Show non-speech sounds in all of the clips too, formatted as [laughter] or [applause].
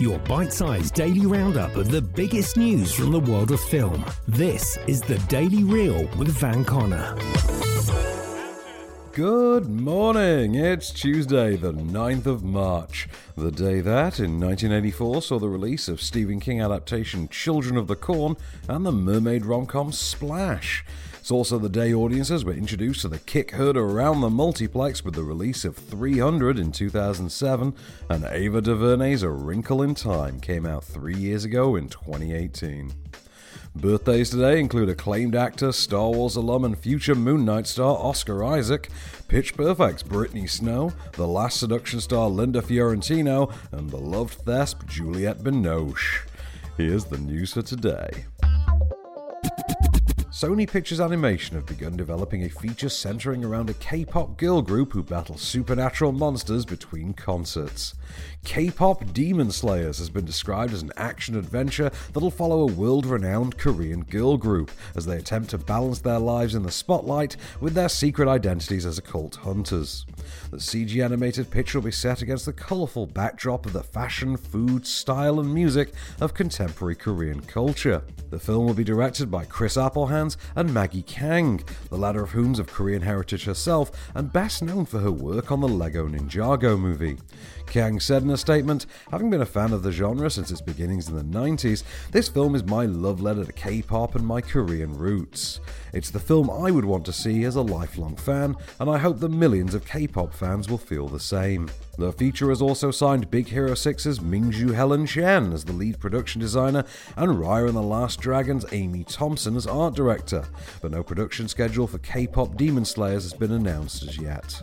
Your bite sized daily roundup of the biggest news from the world of film. This is the Daily Reel with Van Connor. Good morning. It's Tuesday, the 9th of March, the day that, in 1984, saw the release of Stephen King adaptation Children of the Corn and the mermaid rom com Splash. It's also the day audiences were introduced to the kick hood around the multiplex with the release of 300 in 2007, and Ava DuVernay's A Wrinkle in Time came out three years ago in 2018. Birthdays today include acclaimed actor, Star Wars alum, and future Moon Knight star Oscar Isaac, Pitch Perfect's Brittany Snow, The Last Seduction star Linda Fiorentino, and beloved thesp Juliette Binoche. Here's the news for today. Sony Pictures Animation have begun developing a feature centering around a K pop girl group who battle supernatural monsters between concerts. K pop Demon Slayers has been described as an action adventure that'll follow a world renowned Korean girl group as they attempt to balance their lives in the spotlight with their secret identities as occult hunters. The CG animated picture will be set against the colourful backdrop of the fashion, food, style, and music of contemporary Korean culture. The film will be directed by Chris And Maggie Kang, the latter of whom's of Korean heritage herself and best known for her work on the Lego Ninjago movie. Kang said in a statement, having been a fan of the genre since its beginnings in the 90s, this film is my love letter to K pop and my Korean roots. It's the film I would want to see as a lifelong fan, and I hope that millions of K pop fans will feel the same. The feature has also signed Big Hero 6's Mingjue Helen Chen as the lead production designer and Raya and the Last Dragon's Amy Thompson as art director, but no production schedule for K pop Demon Slayers has been announced as yet.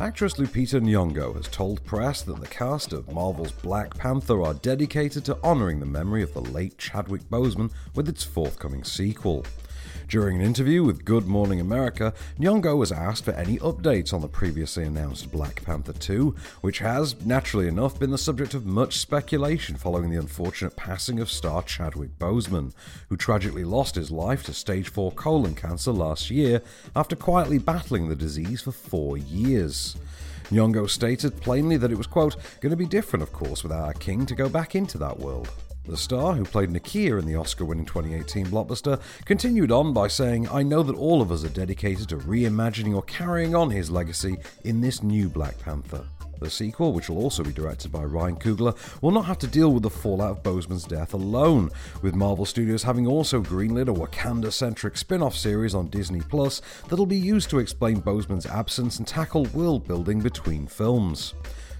Actress Lupita Nyong'o has told press that the cast of Marvel's Black Panther are dedicated to honoring the memory of the late Chadwick Boseman with its forthcoming sequel. During an interview with Good Morning America, Nyong'o was asked for any updates on the previously announced Black Panther 2, which has, naturally enough, been the subject of much speculation following the unfortunate passing of star Chadwick Boseman, who tragically lost his life to stage 4 colon cancer last year after quietly battling the disease for four years. Nyong'o stated plainly that it was, quote, going to be different, of course, without our king to go back into that world. The star, who played Nakia in the Oscar winning 2018 blockbuster, continued on by saying, I know that all of us are dedicated to reimagining or carrying on his legacy in this new Black Panther. The sequel, which will also be directed by Ryan Coogler, will not have to deal with the fallout of Boseman's death alone, with Marvel Studios having also greenlit a Wakanda centric spin off series on Disney Plus that'll be used to explain Boseman's absence and tackle world building between films.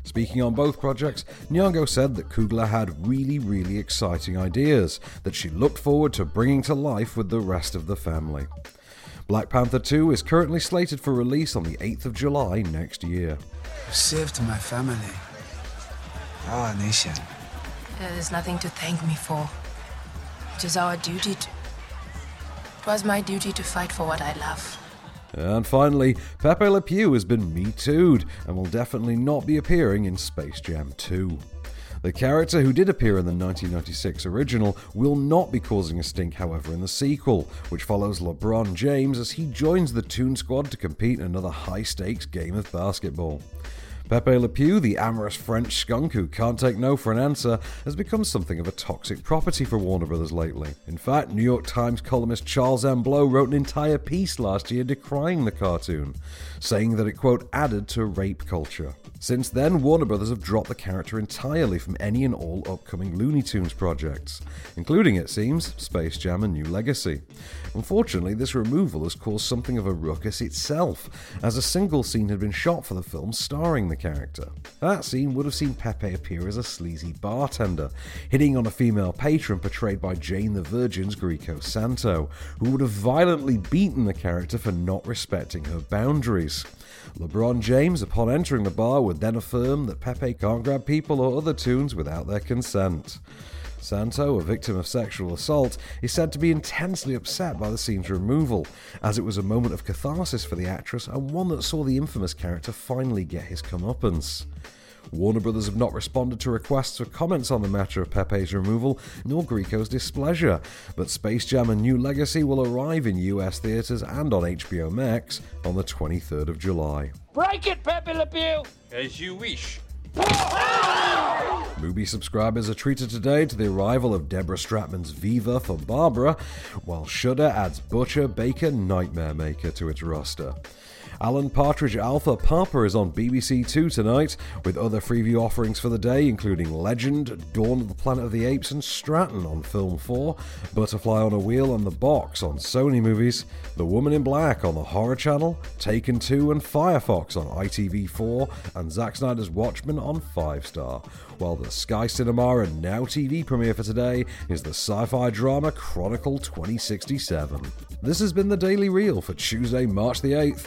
Speaking on both projects, Nyong'o said that Coogler had really, really exciting ideas that she looked forward to bringing to life with the rest of the family. Black Panther 2 is currently slated for release on the 8th of July next year. You saved my family, ah, our nation. There is nothing to thank me for. It is our duty to. It was my duty to fight for what I love. And finally, Pepe Le Pew has been Me Too'd and will definitely not be appearing in Space Jam 2. The character who did appear in the 1996 original will not be causing a stink, however, in the sequel, which follows LeBron James as he joins the Toon Squad to compete in another high stakes game of basketball. Pepe Le Pew, the amorous French skunk who can't take no for an answer, has become something of a toxic property for Warner Brothers lately. In fact, New York Times columnist Charles M. Blow wrote an entire piece last year decrying the cartoon, saying that it, quote, added to rape culture. Since then, Warner Brothers have dropped the character entirely from any and all upcoming Looney Tunes projects, including, it seems, Space Jam and New Legacy. Unfortunately, this removal has caused something of a ruckus itself, as a single scene had been shot for the film starring the character. That scene would have seen Pepe appear as a sleazy bartender, hitting on a female patron portrayed by Jane the Virgin's Greice Santo, who would have violently beaten the character for not respecting her boundaries. LeBron James, upon entering the bar, would then affirm that Pepe can't grab people or other tunes without their consent. Santo, a victim of sexual assault, is said to be intensely upset by the scene's removal, as it was a moment of catharsis for the actress and one that saw the infamous character finally get his comeuppance. Warner Brothers have not responded to requests for comments on the matter of Pepe's removal, nor Greice's displeasure, but Space Jam and New Legacy will arrive in US theaters and on HBO Max on the 23rd of July. Break it, Pepe Le Pew! As you wish. [laughs] MUBI subscribers are treated today to the arrival of Deborah Stratman's Vever for Barbara, while Shudder adds Butcher Baker Nightmare Maker to its roster. Alan Partridge Alpha Papa is on BBC Two tonight, with other freeview offerings for the day, including Legend, Dawn of the Planet of the Apes, and Stratton on Film 4, Butterfly on a Wheel and The Box on Sony Movies, The Woman in Black on the Horror Channel, Taken 2 and Firefox on ITV4, and Zack Snyder's Watchmen on 5 Star. While the Sky Cinema and Now TV premiere for today is the sci fi drama Chronicle 2067. This has been the Daily Reel for Tuesday, March the 8th.